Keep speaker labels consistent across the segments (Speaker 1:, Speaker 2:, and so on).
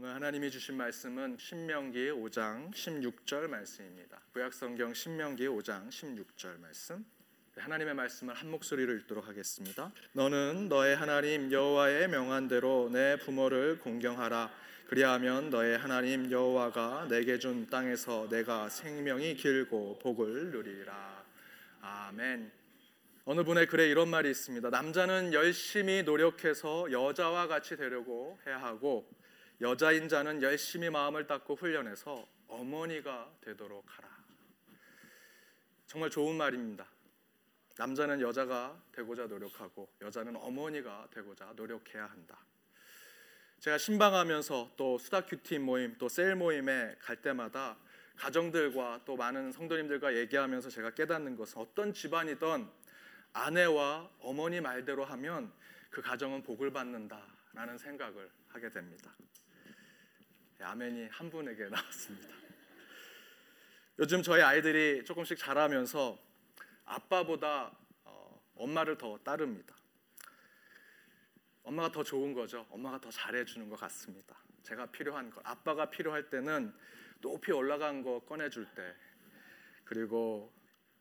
Speaker 1: 오늘 하나님이 주신 말씀은 신명기 5장 16절 말씀입니다. 구약 성경 신명기 5장 16절 말씀. 하나님의 말씀을 한 목소리로 읽도록 하겠습니다. 너는 너의 하나님 여호와의 명한 대로 내 부모를 공경하라. 그리하면 너의 하나님 여호와가 내게 준 땅에서 내가 생명이 길고 복을 누리라. 아멘. 어느 분의 글에 이런 말이 있습니다. 남자는 열심히 노력해서 여자와 같이 되려고 해야 하고 여자인 자는 열심히 마음을 닦고 훈련해서 어머니가 되도록 하라. 정말 좋은 말입니다. 남자는 여자가 되고자 노력하고 여자는 어머니가 되고자 노력해야 한다. 제가 신방하면서 또 수다 큐티 모임 또 셀 모임에 갈 때마다 가정들과 또 많은 성도님들과 얘기하면서 제가 깨닫는 것은 어떤 집안이든 아내와 어머니 말대로 하면 그 가정은 복을 받는다라는 생각을 하게 됩니다. 예, 아멘이 한 분에게 나왔습니다. 요즘 저희 아이들이 조금씩 자라면서 아빠보다 어, 엄마를 더 따릅니다. 엄마가 더 좋은 거죠. 엄마가 더 잘해주는 것 같습니다. 제가 필요한 것, 아빠가 필요할 때는 높이 올라간 거 꺼내줄 때, 그리고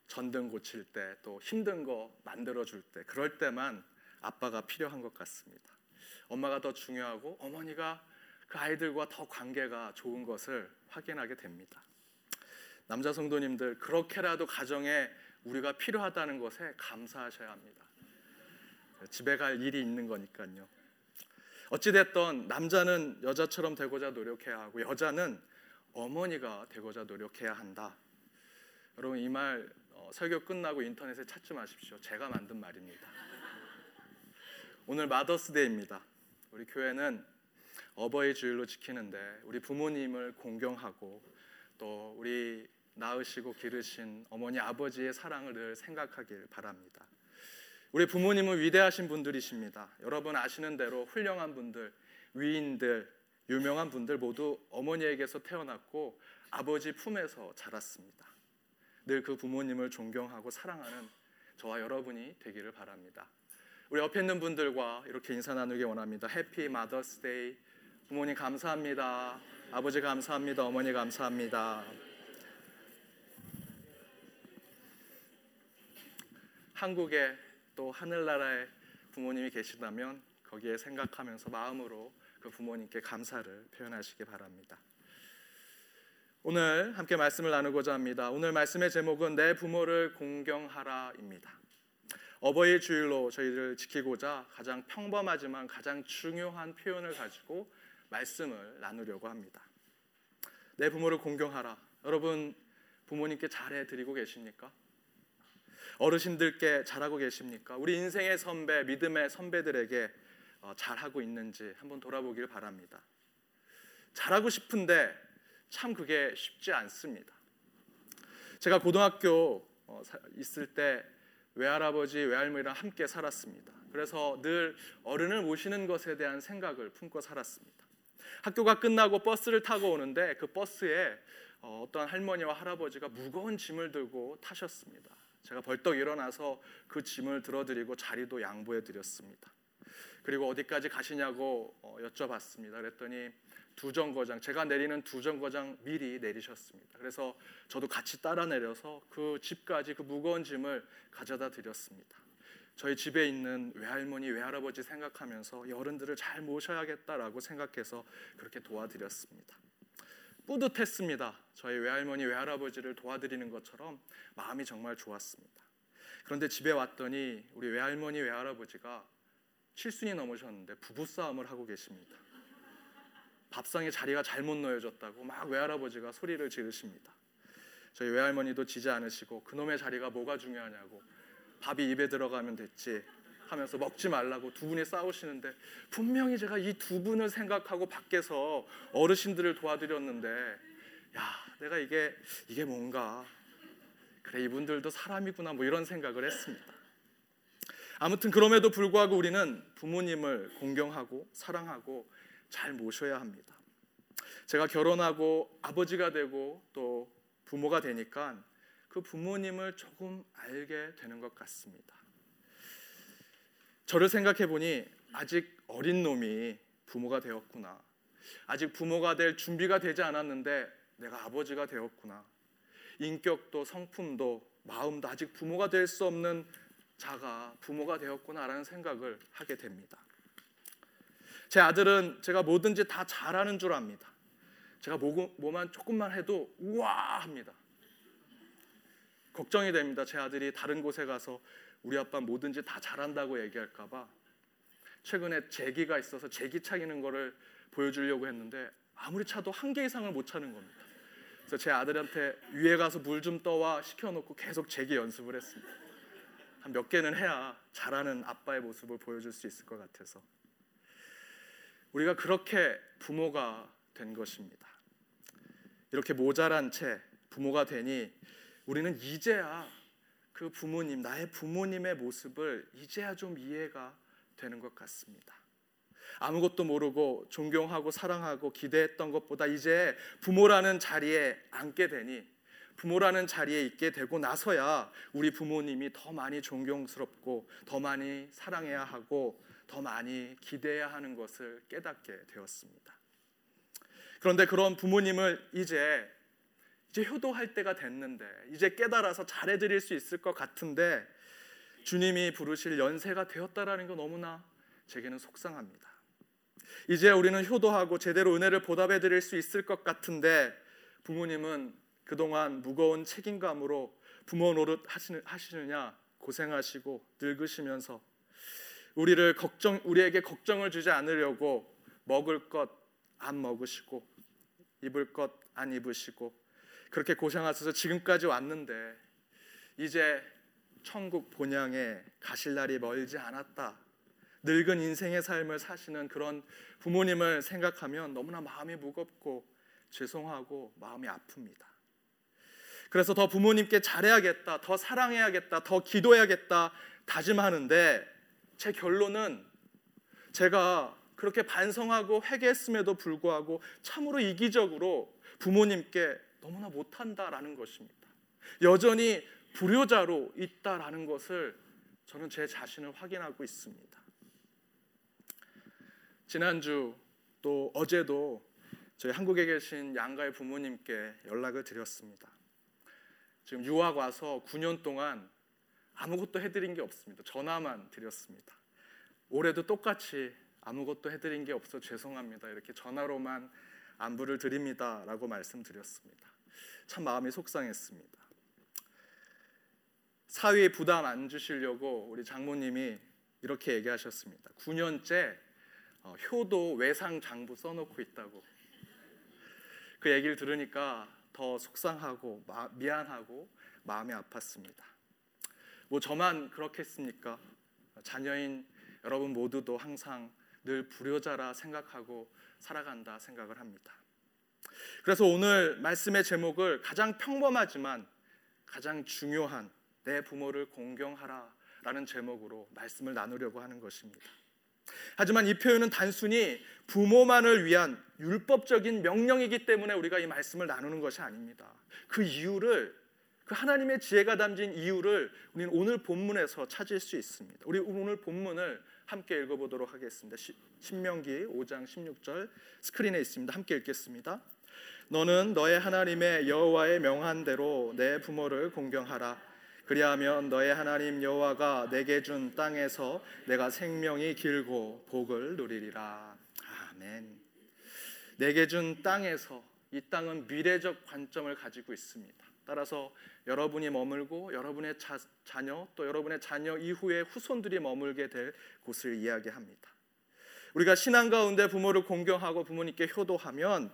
Speaker 1: 전등 고칠 때, 또 힘든 거 만들어줄 때, 그럴 때만 아빠가 필요한 것 같습니다. 엄마가 더 중요하고 어머니가 그 아이들과 더 관계가 좋은 것을 확인하게 됩니다. 남자 성도님들 그렇게라도 가정에 우리가 필요하다는 것에 감사하셔야 합니다. 집에 갈 일이 있는 거니까요. 어찌 됐던 남자는 여자처럼 되고자 노력해야 하고 여자는 어머니가 되고자 노력해야 한다. 여러분 이말 어, 설교 끝나고 인터넷에 찾지 마십시오. 제가 만든 말입니다. 오늘 마더스데이입니다. 우리 교회는 어버이 주일로 지키는데 우리 부모님을 공경하고 또 우리 낳으시고 기르신 어머니 아버지의 사랑을 늘 생각하길 바랍니다. 우리 부모님은 위대하신 분들이십니다. 여러분 아시는 대로 훌륭한 분들, 위인들, 유명한 분들 모두 어머니에게서 태어났고 아버지 품에서 자랐습니다. 늘 그 부모님을 존경하고 사랑하는 저와 여러분이 되기를 바랍니다. 우리 옆에 있는 분들과 이렇게 인사 나누기 원합니다. Happy Mother's Day 부모님 감사합니다. 아버지 감사합니다. 어머니 감사합니다. 한국에 또 하늘나라에 부모님이 계시다면 거기에 생각하면서 마음으로 그 부모님께 감사를 표현하시기 바랍니다. 오늘 함께 말씀을 나누고자 합니다. 오늘 말씀의 제목은 내 부모를 공경하라입니다. 어버이 주일로 저희를 지키고자 가장 평범하지만 가장 중요한 표현을 가지고 말씀을 나누려고 합니다. 내 부모를 공경하라. 여러분 부모님께 잘해 드리고 계십니까? 어르신들께 잘하고 계십니까? 우리 인생의 선배, 믿음의 선배들에게 어, 잘하고 있는지 한번 돌아보길 바랍니다. 잘하고 싶은데 참 그게 쉽지 않습니다. 제가 고등학교 어, 있을 때 외할아버지, 외할머니랑 함께 살았습니다. 그래서 늘 어른을 모시는 것에 대한 생각을 품고 살았습니다. 학교가 끝나고 버스를 타고 오는데 그 버스에 어, 어떤 할머니와 할아버지가 무거운 짐을 들고 타셨습니다. 제가 벌떡 일어나서 그 짐을 들어드리고 자리도 양보해 드렸습니다. 그리고 어디까지 가시냐고 어, 여쭤봤습니다. 그랬더니 두 정거장 제가 내리는 두 정거장 미리 내리셨습니다. 그래서 저도 같이 따라 내려서 그 집까지 그 무거운 짐을 가져다 드렸습니다. 저희 집에 있는 외할머니, 외할아버지 생각하면서 어른들을 잘 모셔야겠다라고 생각해서 그렇게 도와드렸습니다. 뿌듯했습니다. 저희 외할머니, 외할아버지를 도와드리는 것처럼 마음이 정말 좋았습니다. 그런데 집에 왔더니 우리 외할머니, 외할아버지가 칠순이 넘으셨는데 부부싸움을 하고 계십니다. 밥상에 자리가 잘못 놓여졌다고 막 외할아버지가 소리를 지르십니다. 저희 외할머니도 지지 않으시고 그놈의 자리가 뭐가 중요하냐고 밥이 입에 들어가면 됐지 하면서 먹지 말라고 두 분이 싸우시는데 분명히 제가 이 두 분을 생각하고 밖에서 어르신들을 도와드렸는데 야 내가 이게 이게 뭔가 그래 이분들도 사람이구나 뭐 이런 생각을 했습니다. 아무튼 그럼에도 불구하고 우리는 부모님을 공경하고 사랑하고 잘 모셔야 합니다. 제가 결혼하고 아버지가 되고 또 부모가 되니까 그 부모님을 조금 알게 되는 것 같습니다. 저를 생각해 보니 아직 어린 놈이 부모가 되었구나. 아직 부모가 될 준비가 되지 않았는데 내가 아버지가 되었구나. 인격도 성품도 마음도 아직 부모가 될 수 없는 자가 부모가 되었구나라는 생각을 하게 됩니다. 제 아들은 제가 뭐든지 다 잘하는 줄 압니다. 제가 뭐만 조금만 해도 우와 합니다. 걱정이 됩니다. 제 아들이 다른 곳에 가서 우리 아빠 뭐든지 다 잘한다고 얘기할까봐 최근에 제기가 있어서 제기 차기는 거를 보여주려고 했는데 아무리 차도 한 개 이상을 못 차는 겁니다. 그래서 제 아들한테 위에 가서 물 좀 떠와 시켜놓고 계속 제기 연습을 했습니다. 한 몇 개는 해야 잘하는 아빠의 모습을 보여줄 수 있을 것 같아서 우리가 그렇게 부모가 된 것입니다. 이렇게 모자란 채 부모가 되니 우리는 이제야 그 부모님, 나의 부모님의 모습을 이제야 좀 이해가 되는 것 같습니다. 아무것도 모르고 존경하고 사랑하고 기대했던 것보다 이제 부모라는 자리에 앉게 되니 부모라는 자리에 있게 되고 나서야 우리 부모님이 더 많이 존경스럽고 더 많이 사랑해야 하고 더 많이 기대해야 하는 것을 깨닫게 되었습니다. 그런데 그런 부모님을 이제 이제 효도할 때가 됐는데 이제 깨달아서 잘해 드릴 수 있을 것 같은데 주님이 부르실 연세가 되었다라는 거 너무나 제게는 속상합니다. 이제 우리는 효도하고 제대로 은혜를 보답해 드릴 수 있을 것 같은데 부모님은 그동안 무거운 책임감으로 부모 노릇 하시느냐 고생하시고 늙으시면서 우리를 걱정 우리에게 걱정을 주지 않으려고 먹을 것 안 먹으시고 입을 것 안 입으시고 그렇게 고생하셔서 지금까지 왔는데 이제 천국 본향에 가실 날이 멀지 않았다. 늙은 인생의 삶을 사시는 그런 부모님을 생각하면 너무나 마음이 무겁고 죄송하고 마음이 아픕니다. 그래서 더 부모님께 잘해야겠다, 더 사랑해야겠다, 더 기도해야겠다 다짐하는데 제 결론은 제가 그렇게 반성하고 회개했음에도 불구하고 참으로 이기적으로 부모님께 너무나 못한다라는 것입니다. 여전히 불효자로 있다라는 것을 저는 제 자신을 확인하고 있습니다. 지난주 또 어제도 저희 한국에 계신 양가의 부모님께 연락을 드렸습니다. 지금 유학 와서 9년 동안 아무것도 해드린 게 없습니다. 전화만 드렸습니다. 올해도 똑같이 아무것도 해드린 게 없어 죄송합니다. 이렇게 전화로만 안부를 드립니다라고 말씀드렸습니다. 참 마음이 속상했습니다. 사위에 부담 안 주시려고 우리 장모님이 이렇게 얘기하셨습니다. 9년째 어, 효도 외상 장부 써놓고 있다고. 그 얘기를 들으니까 더 속상하고 미안하고 마음이 아팠습니다. 뭐 저만 그렇겠습니까? 자녀인 여러분 모두도 항상 늘 불효자라 생각하고 살아간다 생각을 합니다. 그래서 오늘 말씀의 제목을 가장 평범하지만 가장 중요한 내 부모를 공경하라 라는 제목으로 말씀을 나누려고 하는 것입니다. 하지만 이 표현은 단순히 부모만을 위한 율법적인 명령이기 때문에 우리가 이 말씀을 나누는 것이 아닙니다. 그 이유를 그 하나님의 지혜가 담긴 이유를 우리는 오늘 본문에서 찾을 수 있습니다. 우리 오늘 본문을 함께 읽어보도록 하겠습니다. 신명기 5장 16절 스크린에 있습니다. 함께 읽겠습니다. 너는 너의 하나님의 여호와의 명한 대로 내 부모를 공경하라. 그리하면 너의 하나님 여호와가 내게 준 땅에서 내가 생명이 길고 복을 누리리라. 아멘. 내게 준 땅에서 이 땅은 미래적 관점을 가지고 있습니다. 따라서 여러분이 머물고 여러분의 자, 자녀 또 여러분의 자녀 이후의 후손들이 머물게 될 곳을 이야기합니다. 우리가 신앙 가운데 부모를 공경하고 부모님께 효도하면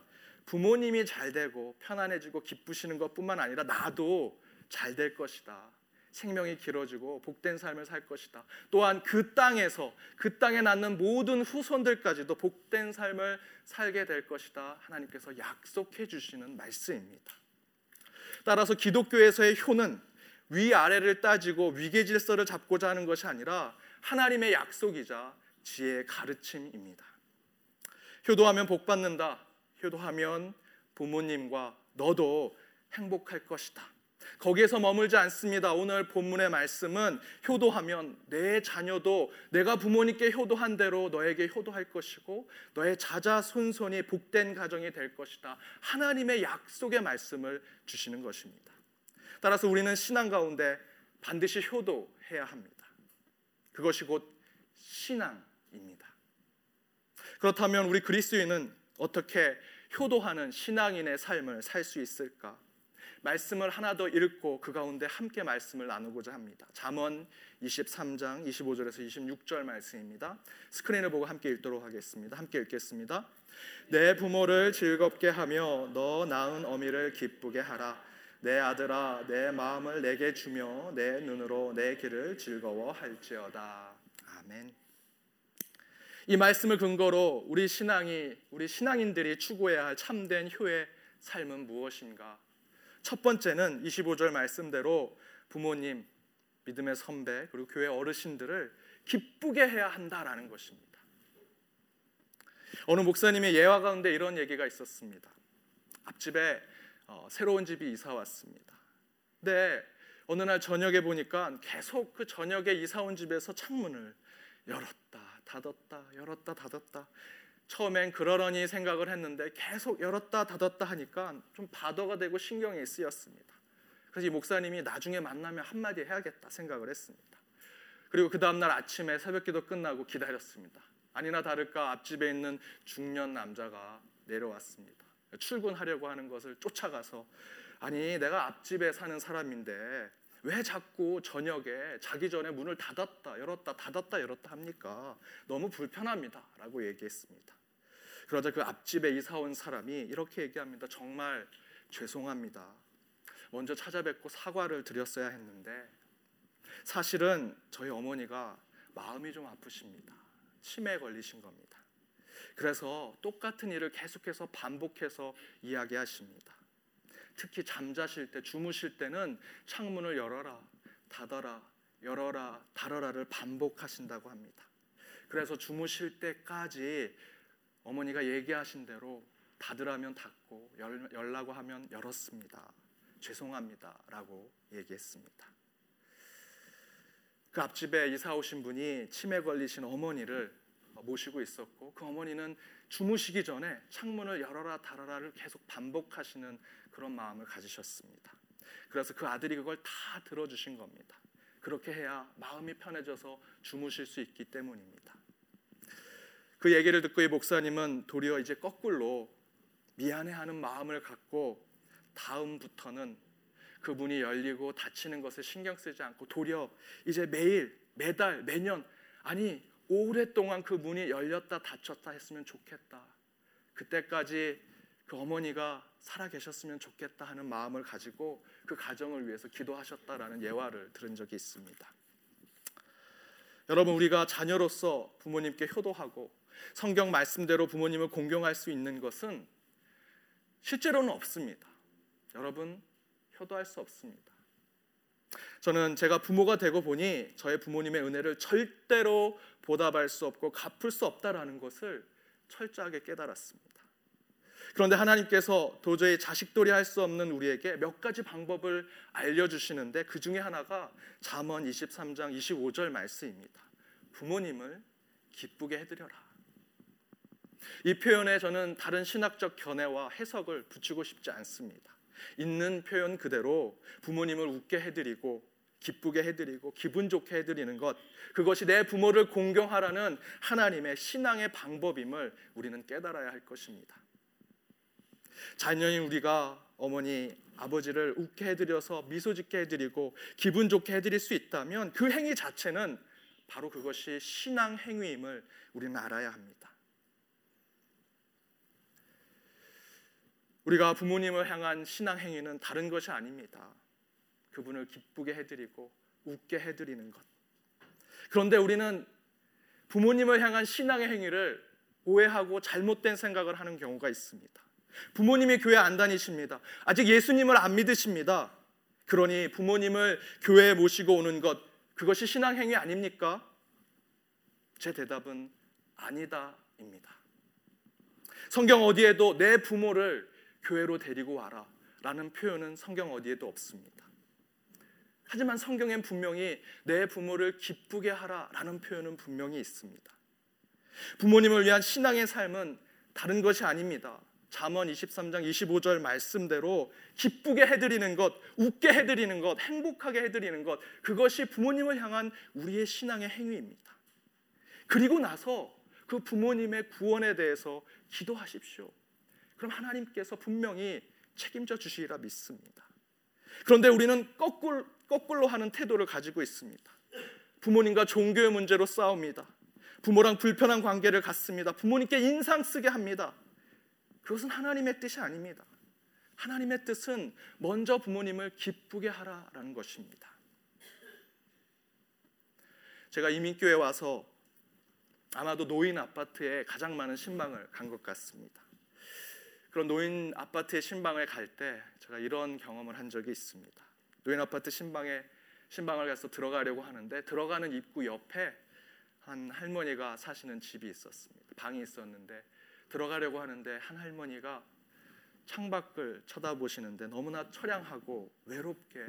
Speaker 1: 부모님이 잘 되고 편안해지고 기쁘시는 것뿐만 아니라 나도 잘 될 것이다. 생명이 길어지고 복된 삶을 살 것이다. 또한 그 땅에서 그 땅에 낳는 모든 후손들까지도 복된 삶을 살게 될 것이다. 하나님께서 약속해 주시는 말씀입니다. 따라서 기독교에서의 효는 위아래를 따지고 위계 질서를 잡고자 하는 것이 아니라 하나님의 약속이자 지혜의 가르침입니다. 효도하면 복 받는다. 효도하면 부모님과 너도 행복할 것이다. 거기에서 머물지 않습니다. 오늘 본문의 말씀은 효도하면 내 자녀도 내가 부모님께 효도한 대로 너에게 효도할 것이고 너의 자자손손이 복된 가정이 될 것이다. 하나님의 약속의 말씀을 주시는 것입니다. 따라서 우리는 신앙 가운데 반드시 효도해야 합니다. 그것이 곧 신앙입니다. 그렇다면 우리 그리스도인은 어떻게 효도하는 신앙인의 삶을 살 수 있을까? 말씀을 하나 더 읽고 그 가운데 함께 말씀을 나누고자 합니다. 잠언 23장 25절에서 26절 말씀입니다. 스크린을 보고 함께 읽도록 하겠습니다. 함께 읽겠습니다. 내 부모를 즐겁게 하며 너 낳은 어미를 기쁘게 하라. 내 아들아 내 마음을 내게 주며 내 눈으로 내 길을 즐거워할지어다. 아멘. 이 말씀을 근거로 우리 신앙이 우리 신앙인들이 추구해야 할 참된 효의 삶은 무엇인가? 첫 번째는 25절 말씀대로 부모님, 믿음의 선배, 그리고 교회 어르신들을 기쁘게 해야 한다라는 것입니다. 어느 목사님의 예화 가운데 이런 얘기가 있었습니다. 앞집에 어, 새로운 집이 이사 왔습니다. 근데 어느 날 저녁에 보니까 계속 그 저녁에 이사 온 집에서 창문을 열었다 닫았다 열었다 닫았다 처음엔 그러려니 생각을 했는데 계속 열었다 닫았다 하니까 좀 바더가 되고 신경이 쓰였습니다. 그래서 이 목사님이 나중에 만나면 한마디 해야겠다 생각을 했습니다. 그리고 그 다음날 아침에 새벽기도 끝나고 기다렸습니다. 아니나 다를까 앞집에 있는 중년 남자가 내려왔습니다. 출근하려고 하는 것을 쫓아가서 아니 내가 앞집에 사는 사람인데 왜 자꾸 저녁에 자기 전에 문을 닫았다 열었다 닫았다 열었다 합니까? 너무 불편합니다라고 얘기했습니다. 그러자 그 앞집에 이사 온 사람이 이렇게 얘기합니다. 정말 죄송합니다. 먼저 찾아뵙고 사과를 드렸어야 했는데 사실은 저희 어머니가 마음이 좀 아프십니다. 치매에 걸리신 겁니다. 그래서 똑같은 일을 계속해서 반복해서 이야기하십니다. 특히 잠자실 때 주무실 때는 창문을 열어라 닫아라 열어라 닫아라를 반복하신다고 합니다. 그래서 주무실 때까지 어머니가 얘기하신 대로 닫으라면 닫고 열, 열라고 하면 열었습니다. 죄송합니다 라고 얘기했습니다. 그 앞집에 이사 오신 분이 치매 걸리신 어머니를 모시고 있었고 그 어머니는 주무시기 전에 창문을 열어라 닫아라를 계속 반복하시는 그런 마음을 가지셨습니다. 그래서 그 아들이 그걸 다 들어주신 겁니다. 그렇게 해야 마음이 편해져서 주무실 수 있기 때문입니다. 그 얘기를 듣고 이 목사님은 도리어 이제 거꾸로 미안해하는 마음을 갖고 다음부터는 그 문이 열리고 닫히는 것을 신경 쓰지 않고 도리어 이제 매일 매달 매년 아니 오랫동안 그 문이 열렸다 닫혔다 했으면 좋겠다. 그때까지 그 어머니가 살아 계셨으면 좋겠다 하는 마음을 가지고 그 가정을 위해서 기도하셨다라는 예화를 들은 적이 있습니다. 여러분 우리가 자녀로서 부모님께 효도하고 성경 말씀대로 부모님을 공경할 수 있는 것은 실제로는 없습니다. 여러분 효도할 수 없습니다. 저는 제가 부모가 되고 보니 저의 부모님의 은혜를 절대로 보답할 수 없고 갚을 수 없다라는 것을 철저하게 깨달았습니다. 그런데 하나님께서 도저히 자식돌이 할 수 없는 우리에게 몇 가지 방법을 알려주시는데 그 중에 하나가 잠언 23장 25절 말씀입니다. 부모님을 기쁘게 해드려라. 이 표현에 저는 다른 신학적 견해와 해석을 붙이고 싶지 않습니다. 있는 표현 그대로 부모님을 웃게 해드리고 기쁘게 해드리고 기분 좋게 해드리는 것 그것이 내 부모를 공경하라는 하나님의 신앙의 방법임을 우리는 깨달아야 할 것입니다. 자녀인 우리가 어머니 아버지를 웃게 해드려서 미소 짓게 해드리고 기분 좋게 해드릴 수 있다면 그 행위 자체는 바로 그것이 신앙 행위임을 우리는 알아야 합니다. 우리가 부모님을 향한 신앙 행위는 다른 것이 아닙니다. 그분을 기쁘게 해드리고 웃게 해드리는 것. 그런데 우리는 부모님을 향한 신앙의 행위를 오해하고 잘못된 생각을 하는 경우가 있습니다. 부모님이 교회 안 다니십니다. 아직 예수님을 안 믿으십니다. 그러니 부모님을 교회에 모시고 오는 것 그것이 신앙 행위 아닙니까? 제 대답은 아니다입니다. 성경 어디에도 내 부모를 교회로 데리고 와라 라는 표현은 성경 어디에도 없습니다. 하지만 성경엔 분명히 내 부모를 기쁘게 하라 라는 표현은 분명히 있습니다. 부모님을 위한 신앙의 삶은 다른 것이 아닙니다. 잠언 23장 25절 말씀대로 기쁘게 해드리는 것, 웃게 해드리는 것, 행복하게 해드리는 것, 그것이 부모님을 향한 우리의 신앙의 행위입니다. 그리고 나서 그 부모님의 구원에 대해서 기도하십시오. 그럼 하나님께서 분명히 책임져 주시리라 믿습니다. 그런데 우리는 거꾸로, 거꾸로 하는 태도를 가지고 있습니다. 부모님과 종교의 문제로 싸웁니다. 부모랑 불편한 관계를 갖습니다. 부모님께 인상 쓰게 합니다. 그것은 하나님의 뜻이 아닙니다. 하나님의 뜻은 먼저 부모님을 기쁘게 하라라는 것입니다. 제가 이민교회 와서 아마도 노인 아파트에 가장 많은 신방을 간 것 같습니다. 그런 노인 아파트의 신방을 갈 때 제가 이런 경험을 한 적이 있습니다. 노인 아파트 신방에 신방을 가서 들어가려고 하는데 들어가는 입구 옆에 한 할머니가 사시는 집이 있었습니다. 방이 있었는데 들어가려고 하는데 한 할머니가 창밖을 쳐다보시는데 너무나 처량하고 외롭게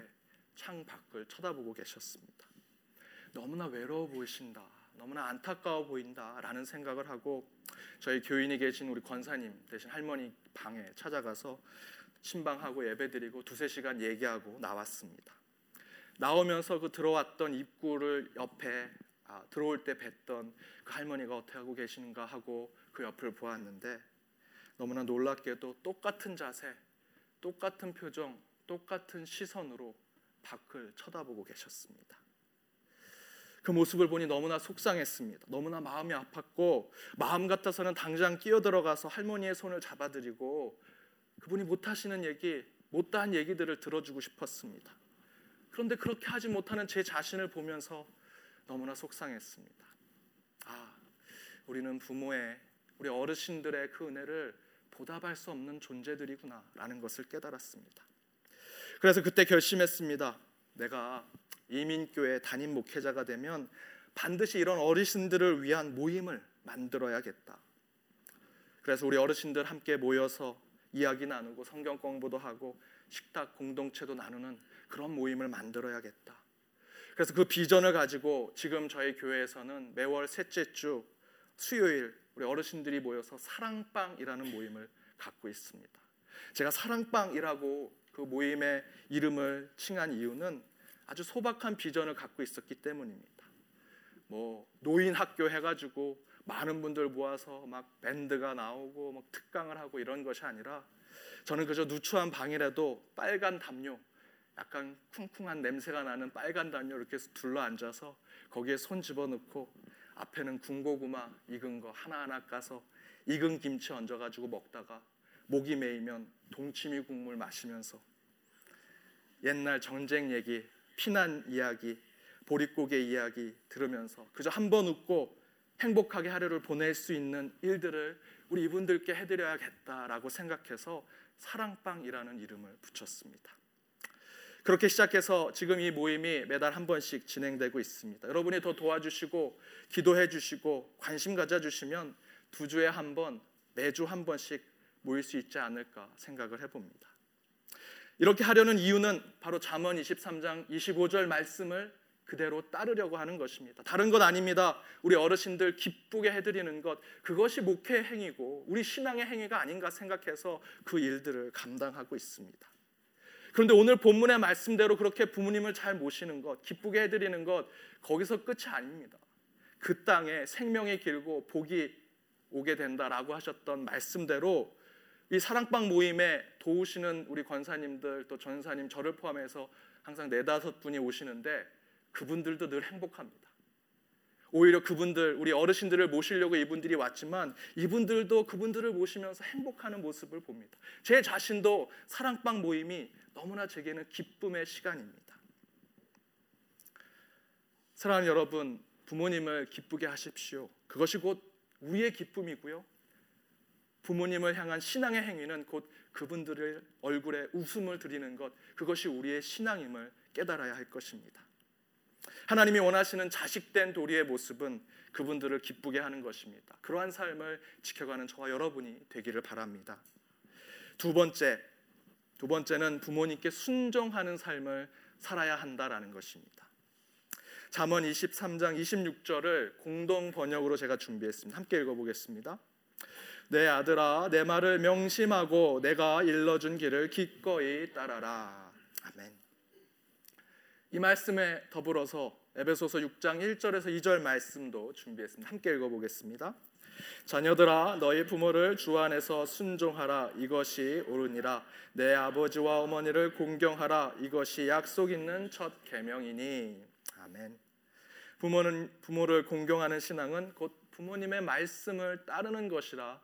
Speaker 1: 창밖을 쳐다보고 계셨습니다. 너무나 외로워 보이신다. 너무나 안타까워 보인다라는 생각을 하고 저희 교인이 계신 우리 권사님 대신 할머니 방에 찾아가서 신방하고 예배드리고 두세 시간 얘기하고 나왔습니다. 나오면서 그 들어왔던 입구를 옆에 아, 들어올 때 뵀던 그 할머니가 어떻게 하고 계시는가 하고 그 옆을 보았는데 너무나 놀랍게도 똑같은 자세, 똑같은 표정, 똑같은 시선으로 밖을 쳐다보고 계셨습니다. 그 모습을 보니 너무나 속상했습니다. 너무나 마음이 아팠고 마음 같아서는 당장 끼어들어가서 할머니의 손을 잡아드리고 그분이 못 하시는 얘기, 못다한 얘기들을 들어주고 싶었습니다. 그런데 그렇게 하지 못하는 제 자신을 보면서 너무나 속상했습니다. 아, 우리는 부모의 우리 어르신들의 그 은혜를 보답할 수 없는 존재들이구나라는 것을 깨달았습니다. 그래서 그때 결심했습니다. 내가 이민교회 담임 목회자가 되면 반드시 이런 어르신들을 위한 모임을 만들어야겠다. 그래서 우리 어르신들 함께 모여서 이야기 나누고 성경 공부도 하고 식탁 공동체도 나누는 그런 모임을 만들어야겠다. 그래서 그 비전을 가지고 지금 저희 교회에서는 매월 셋째 주 수요일 우리 어르신들이 모여서 사랑방이라는 모임을 갖고 있습니다. 제가 사랑방이라고 그 모임의 이름을 칭한 이유는 아주 소박한 비전을 갖고 있었기 때문입니다. 뭐 노인 학교 해가지고 많은 분들 모아서 막 밴드가 나오고 막 특강을 하고 이런 것이 아니라 저는 그저 누추한 방이라도 빨간 담요, 약간 쿵쿵한 냄새가 나는 빨간 담요 이렇게 둘러 앉아서 거기에 손 집어넣고 앞에는 군고구마 익은 거 하나하나 까서 익은 김치 얹어가지고 먹다가 목이 메이면 동치미 국물 마시면서 옛날 전쟁 얘기, 피난 이야기, 보릿고개 이야기 들으면서 그저 한 번 웃고 행복하게 하루를 보낼 수 있는 일들을 우리 이분들께 해드려야겠다라고 생각해서 사랑방이라는 이름을 붙였습니다. 그렇게 시작해서 지금 이 모임이 매달 한 번씩 진행되고 있습니다. 여러분이 더 도와주시고 기도해 주시고 관심 가져 주시면 두 주에 한 번, 매주 한 번씩 모일 수 있지 않을까 생각을 해 봅니다. 이렇게 하려는 이유는 바로 잠언 23장 25절 말씀을 그대로 따르려고 하는 것입니다. 다른 것 아닙니다. 우리 어르신들 기쁘게 해드리는 것 그것이 목회 행위고 우리 신앙의 행위가 아닌가 생각해서 그 일들을 감당하고 있습니다. 그런데 오늘 본문의 말씀대로 그렇게 부모님을 잘 모시는 것, 기쁘게 해드리는 것, 거기서 끝이 아닙니다. 그 땅에 생명이 길고 복이 오게 된다라고 하셨던 말씀대로 이 사랑방 모임에 도우시는 우리 권사님들 또 전사님 저를 포함해서 항상 네다섯 분이 오시는데 그분들도 늘 행복합니다. 오히려 그분들 우리 어르신들을 모시려고 이분들이 왔지만 이분들도 그분들을 모시면서 행복하는 모습을 봅니다. 제 자신도 사랑방 모임이 너무나 제게는 기쁨의 시간입니다. 사랑하는 여러분, 부모님을 기쁘게 하십시오. 그것이 곧 우리의 기쁨이고요. 부모님을 향한 신앙의 행위는 곧 그분들의 얼굴에 웃음을 드리는 것, 그것이 우리의 신앙임을 깨달아야 할 것입니다. 하나님이 원하시는 자식된 도리의 모습은 그분들을 기쁘게 하는 것입니다. 그러한 삶을 지켜가는 저와 여러분이 되기를 바랍니다. 두 번째, 두 번째는 부모님께 순종하는 삶을 살아야 한다라는 것입니다. 잠언 23장 26절을 공동 번역으로 제가 준비했습니다. 함께 읽어 보겠습니다. 내 아들아 내 말을 명심하고 내가 일러준 길을 기꺼이 따라라. 아멘. 이 말씀에 더불어서 에베소서 6장 1절에서 2절 말씀도 준비했습니다. 함께 읽어 보겠습니다. 자녀들아 너희 부모를 주 안에서 순종하라 이것이 옳으니라 내 아버지와 어머니를 공경하라 이것이 약속 있는 첫 계명이니 아멘. 부모는 부모를 공경하는 신앙은 곧 부모님의 말씀을 따르는 것이라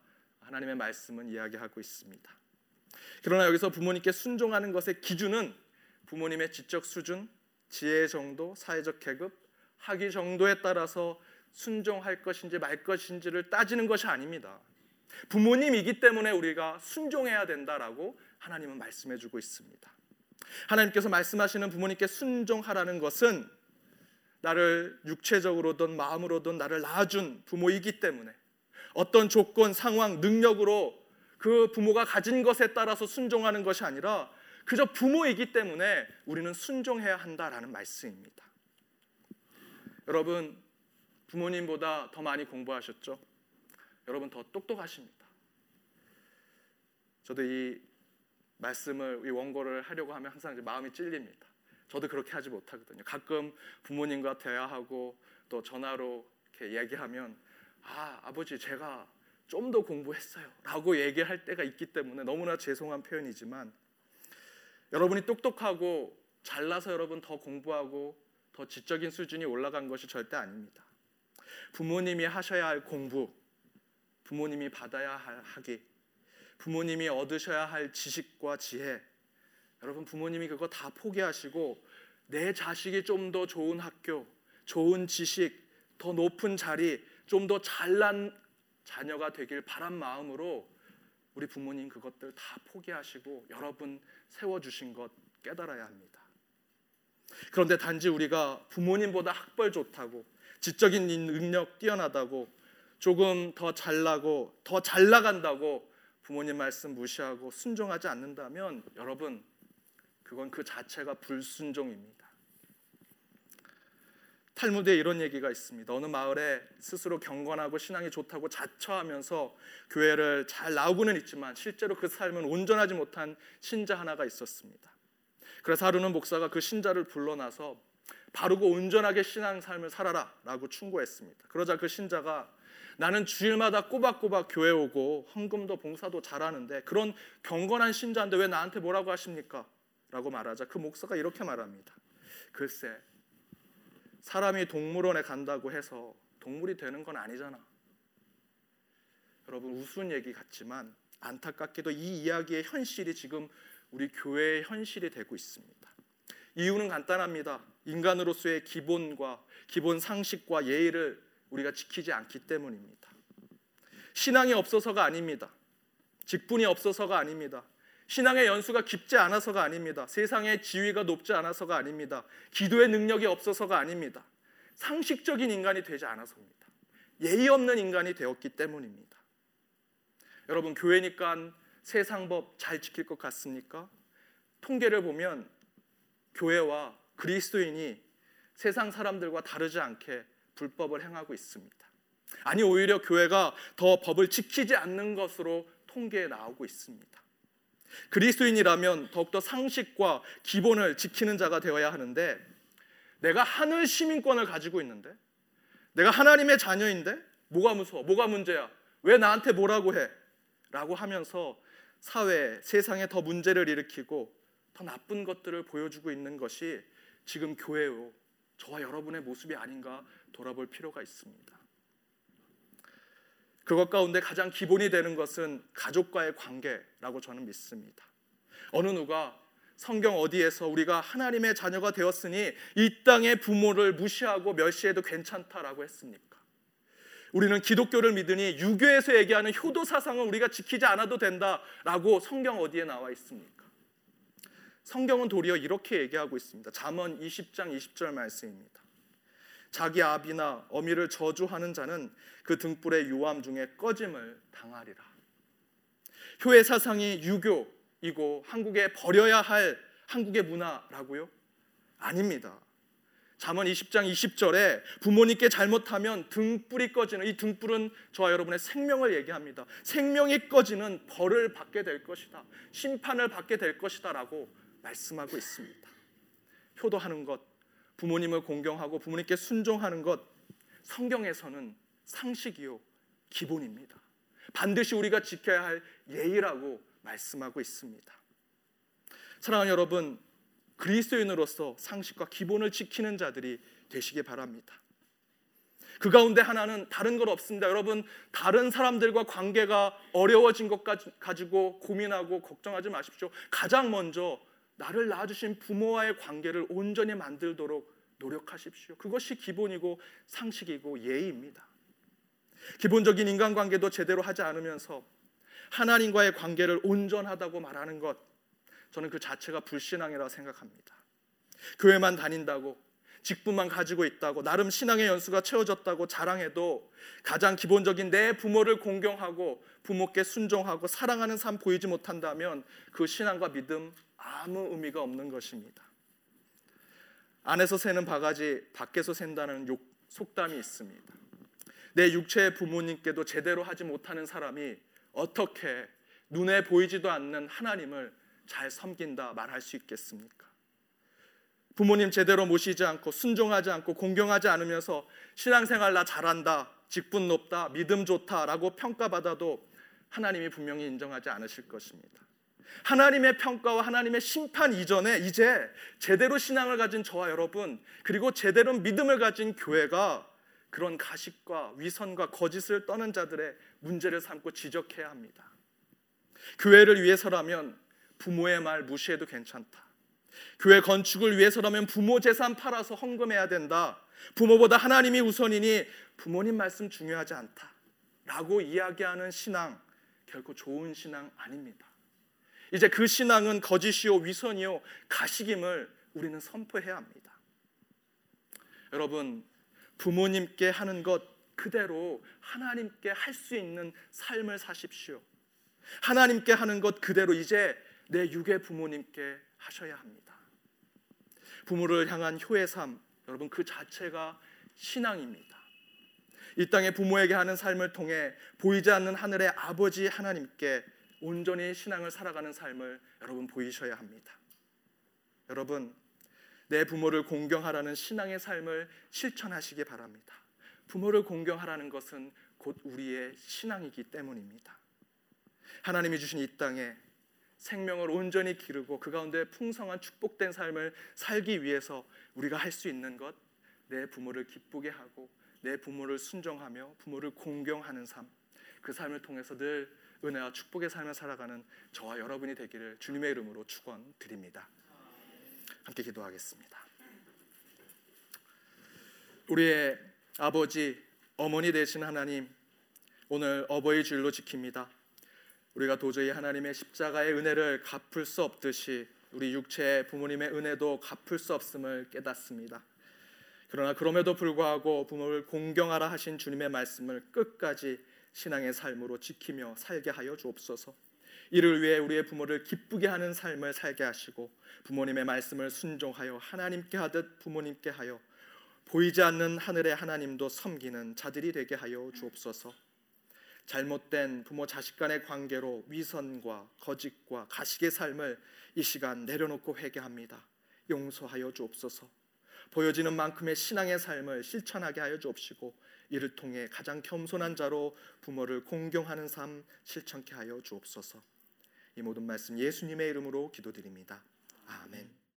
Speaker 1: 하나님의 말씀은 이야기하고 있습니다. 그러나 여기서 부모님께 순종하는 것의 기준은 부모님의 지적 수준, 지혜 정도, 사회적 계급, 학위 정도에 따라서 순종할 것인지 말 것인지를 따지는 것이 아닙니다. 부모님이기 때문에 우리가 순종해야 된다라고 하나님은 말씀해 주고 있습니다. 하나님께서 말씀하시는 부모님께 순종하라는 것은 나를 육체적으로든 마음으로든 나를 낳아준 부모이기 때문에 어떤 조건, 상황, 능력으로 그 부모가 가진 것에 따라서 순종하는 것이 아니라 그저 부모이기 때문에 우리는 순종해야 한다라는 말씀입니다. 여러분 부모님보다 더 많이 공부하셨죠? 여러분 더 똑똑하십니다. 저도 이 말씀을 이 원고를 하려고 하면 항상 마음이 찔립니다. 저도 그렇게 하지 못하거든요. 가끔 부모님과 대화하고 또 전화로 이렇게 얘기하면 아 아버지 제가 좀 더 공부했어요 라고 얘기할 때가 있기 때문에 너무나 죄송한 표현이지만 여러분이 똑똑하고 잘나서 여러분 더 공부하고 더 지적인 수준이 올라간 것이 절대 아닙니다. 부모님이 하셔야 할 공부, 부모님이 받아야 할 학위, 부모님이 얻으셔야 할 지식과 지혜, 여러분 부모님이 그거 다 포기하시고 내 자식이 좀 더 좋은 학교, 좋은 지식, 더 높은 자리, 좀 더 잘난 자녀가 되길 바란 마음으로 우리 부모님 그것들 다 포기하시고 여러분 세워주신 것 깨달아야 합니다. 그런데 단지 우리가 부모님보다 학벌 좋다고 지적인 능력 뛰어나다고 조금 더 잘나고 더 잘 나간다고 부모님 말씀 무시하고 순종하지 않는다면 여러분 그건 그 자체가 불순종입니다. 탈무드에 이런 얘기가 있습니다. 어느 마을에 스스로 경건하고 신앙이 좋다고 자처하면서 교회를 잘 나오고는 있지만 실제로 그 삶은 온전하지 못한 신자 하나가 있었습니다. 그래서 하루는 목사가 그 신자를 불러놔서 바르고 온전하게 신앙 삶을 살아라라고 충고했습니다. 그러자 그 신자가 나는 주일마다 꼬박꼬박 교회 오고 헌금도 봉사도 잘하는데 그런 경건한 신자인데 왜 나한테 뭐라고 하십니까? 라고 말하자 그 목사가 이렇게 말합니다. 글쎄 사람이 동물원에 간다고 해서 동물이 되는 건 아니잖아. 여러분 우스운 얘기 같지만 안타깝게도 이 이야기의 현실이 지금 우리 교회의 현실이 되고 있습니다. 이유는 간단합니다. 인간으로서의 기본과 기본 상식과 예의를 우리가 지키지 않기 때문입니다. 신앙이 없어서가 아닙니다. 직분이 없어서가 아닙니다. 신앙의 연수가 깊지 않아서가 아닙니다. 세상의 지위가 높지 않아서가 아닙니다. 기도의 능력이 없어서가 아닙니다. 상식적인 인간이 되지 않아서입니다. 예의 없는 인간이 되었기 때문입니다. 여러분 교회니까 세상법 잘 지킬 것 같습니까? 통계를 보면 교회와 그리스도인이 세상 사람들과 다르지 않게 불법을 행하고 있습니다. 아니 오히려 교회가 더 법을 지키지 않는 것으로 통계에 나오고 있습니다. 그리스도인이라면 더욱더 상식과 기본을 지키는 자가 되어야 하는데 내가 하늘 시민권을 가지고 있는데 내가 하나님의 자녀인데 뭐가 무서워? 뭐가 문제야? 왜 나한테 뭐라고 해? 라고 하면서 사회, 세상에 더 문제를 일으키고 더 나쁜 것들을 보여주고 있는 것이 지금 교회요. 저와 여러분의 모습이 아닌가 돌아볼 필요가 있습니다. 그것 가운데 가장 기본이 되는 것은 가족과의 관계라고 저는 믿습니다. 어느 누가 성경 어디에서 우리가 하나님의 자녀가 되었으니 이 땅의 부모를 무시하고 멸시해도 괜찮다라고 했습니까? 우리는 기독교를 믿으니 유교에서 얘기하는 효도 사상은 우리가 지키지 않아도 된다라고 성경 어디에 나와 있습니까? 성경은 도리어 이렇게 얘기하고 있습니다. 잠언 20장 20절 말씀입니다. 자기 아비나 어미를 저주하는 자는 그 등불의 유암 중에 꺼짐을 당하리라. 효의 사상이 유교이고 한국에 버려야 할 한국의 문화라고요? 아닙니다. 잠언 20장 20절에 부모님께 잘못하면 등불이 꺼지는 이 등불은 저와 여러분의 생명을 얘기합니다. 생명이 꺼지는 벌을 받게 될 것이다. 심판을 받게 될 것이다라고 말씀하고 있습니다. 효도하는 것, 부모님을 공경하고 부모님께 순종하는 것 성경에서는 상식이요 기본입니다. 반드시 우리가 지켜야 할 예의라고 말씀하고 있습니다. 사랑하는 여러분, 그리스도인으로서 상식과 기본을 지키는 자들이 되시기 바랍니다. 그 가운데 하나는 다른 것 없습니다. 여러분, 다른 사람들과 관계가 어려워진 것 가지고 고민하고 걱정하지 마십시오. 가장 먼저 나를 낳아주신 부모와의 관계를 온전히 만들도록 노력하십시오. 그것이 기본이고 상식이고 예의입니다. 기본적인 인간관계도 제대로 하지 않으면서 하나님과의 관계를 온전하다고 말하는 것, 저는 그 자체가 불신앙이라고 생각합니다. 교회만 다닌다고 직분만 가지고 있다고 나름 신앙의 연수가 채워졌다고 자랑해도 가장 기본적인 내 부모를 공경하고 부모께 순종하고 사랑하는 삶 보이지 못한다면 그 신앙과 믿음 아무 의미가 없는 것입니다. 안에서 새는 바가지 밖에서 샌다는 욕, 속담이 있습니다. 내 육체의 부모님께도 제대로 하지 못하는 사람이 어떻게 눈에 보이지도 않는 하나님을 잘 섬긴다 말할 수 있겠습니까? 부모님 제대로 모시지 않고 순종하지 않고 공경하지 않으면서 신앙생활 나 잘한다, 직분 높다, 믿음 좋다라고 평가받아도 하나님이 분명히 인정하지 않으실 것입니다. 하나님의 평가와 하나님의 심판 이전에 이제 제대로 신앙을 가진 저와 여러분 그리고 제대로 믿음을 가진 교회가 그런 가식과 위선과 거짓을 떠는 자들의 문제를 삼고 지적해야 합니다. 교회를 위해서라면 부모의 말 무시해도 괜찮다. 교회 건축을 위해서라면 부모 재산 팔아서 헌금해야 된다. 부모보다 하나님이 우선이니 부모님 말씀 중요하지 않다. 라고 이야기하는 신앙 결코 좋은 신앙 아닙니다. 이제 그 신앙은 거짓이요 위선이요 가식임을 우리는 선포해야 합니다. 여러분 부모님께 하는 것 그대로 하나님께 할 수 있는 삶을 사십시오. 하나님께 하는 것 그대로 이제 내 육의 부모님께 하셔야 합니다. 부모를 향한 효의 삶, 여러분 그 자체가 신앙입니다. 이 땅에 부모에게 하는 삶을 통해 보이지 않는 하늘의 아버지 하나님께 온전히 신앙을 살아가는 삶을 여러분 보이셔야 합니다. 여러분 내 부모를 공경하라는 신앙의 삶을 실천하시기 바랍니다. 부모를 공경하라는 것은 곧 우리의 신앙이기 때문입니다. 하나님이 주신 이 땅에 생명을 온전히 기르고 그 가운데 풍성한 축복된 삶을 살기 위해서 우리가 할 수 있는 것, 내 부모를 기쁘게 하고 내 부모를 순종하며 부모를 공경하는 삶, 그 삶을 통해서 늘 은혜와 축복의 삶을 살아가는 저와 여러분이 되기를 주님의 이름으로 축원드립니다. 함께 기도하겠습니다. 우리의 아버지, 어머니 되신 하나님, 오늘 어버이 주일로 지킵니다. 우리가 도저히 하나님의 십자가의 은혜를 갚을 수 없듯이 우리 육체의 부모님의 은혜도 갚을 수 없음을 깨닫습니다. 그러나 그럼에도 불구하고 부모를 공경하라 하신 주님의 말씀을 끝까지 신앙의 삶으로 지키며 살게 하여 주옵소서. 이를 위해 우리의 부모를 기쁘게 하는 삶을 살게 하시고 부모님의 말씀을 순종하여 하나님께 하듯 부모님께 하여 보이지 않는 하늘의 하나님도 섬기는 자들이 되게 하여 주옵소서. 잘못된 부모 자식 간의 관계로 위선과 거짓과 가식의 삶을 이 시간 내려놓고 회개합니다. 용서하여 주옵소서. 보여지는 만큼의 신앙의 삶을 실천하게 하여 주옵시고 이를 통해 가장 겸손한 자로 부모를 공경하는 삶 실천케 하여 주옵소서. 이 모든 말씀 예수님의 이름으로 기도드립니다. 아멘.